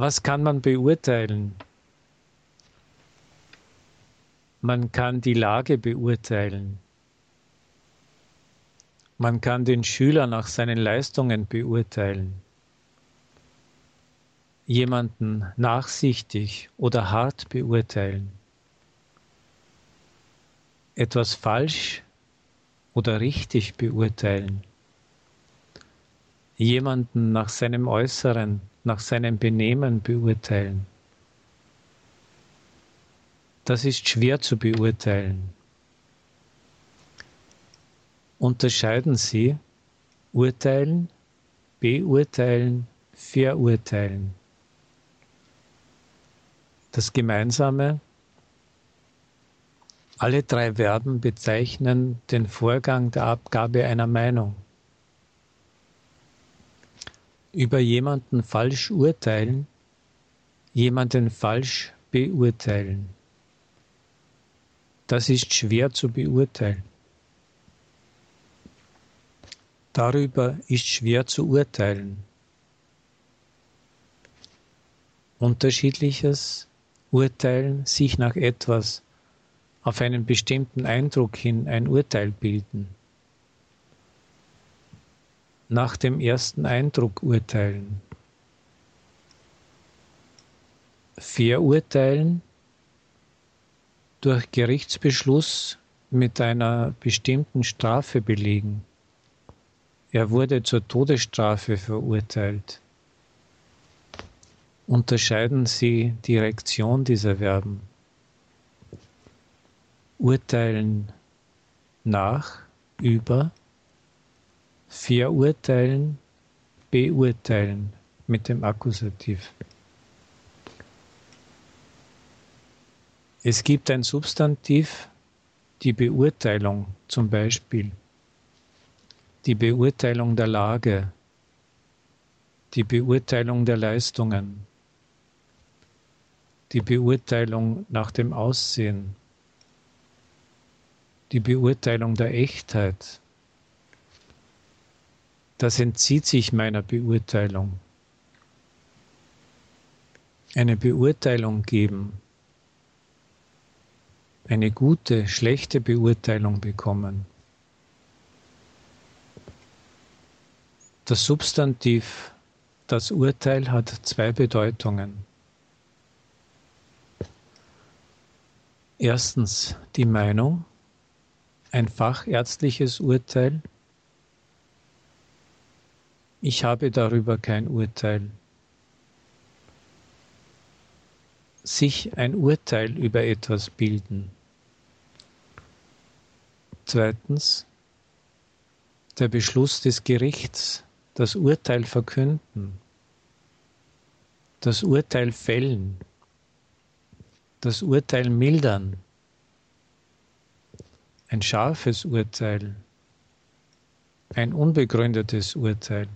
Was kann man beurteilen? Man kann die Lage beurteilen. Man kann den Schüler nach seinen Leistungen beurteilen. Jemanden nachsichtig oder hart beurteilen. Etwas falsch oder richtig beurteilen. Jemanden nach seinem Äußeren, nach seinem Benehmen beurteilen das ist schwer zu beurteilen. Unterscheiden Sie urteilen, beurteilen, verurteilen. Das Gemeinsame, alle drei Verben bezeichnen den Vorgang der Abgabe einer Meinung. Über jemanden falsch urteilen, jemanden falsch beurteilen. Das ist schwer zu beurteilen. Darüber ist schwer zu urteilen. Unterschiedliches Urteilen, sich nach etwas, auf einen bestimmten Eindruck hin ein Urteil bilden. Nach dem ersten Eindruck urteilen. Verurteilen durch Gerichtsbeschluss mit einer bestimmten Strafe belegen. Er wurde zur Todesstrafe verurteilt. Unterscheiden Sie die Reaktion dieser Verben. Urteilen nach, über, verurteilen, beurteilen mit dem Akkusativ. Es gibt ein Substantiv, die Beurteilung zum Beispiel, die Beurteilung der Lage, die Beurteilung der Leistungen, die Beurteilung nach dem Aussehen, die Beurteilung der Echtheit. Das entzieht sich meiner Beurteilung. Eine Beurteilung geben eine gute, schlechte Beurteilung bekommen. Das Substantiv, das Urteil hat zwei Bedeutungen. Erstens die Meinung, ein fachärztliches Urteil. Ich habe darüber kein Urteil. Sich ein Urteil über etwas bilden. Zweitens der Beschluss des Gerichts, das Urteil verkünden, das Urteil fällen, das Urteil mildern, ein scharfes Urteil, ein unbegründetes Urteil.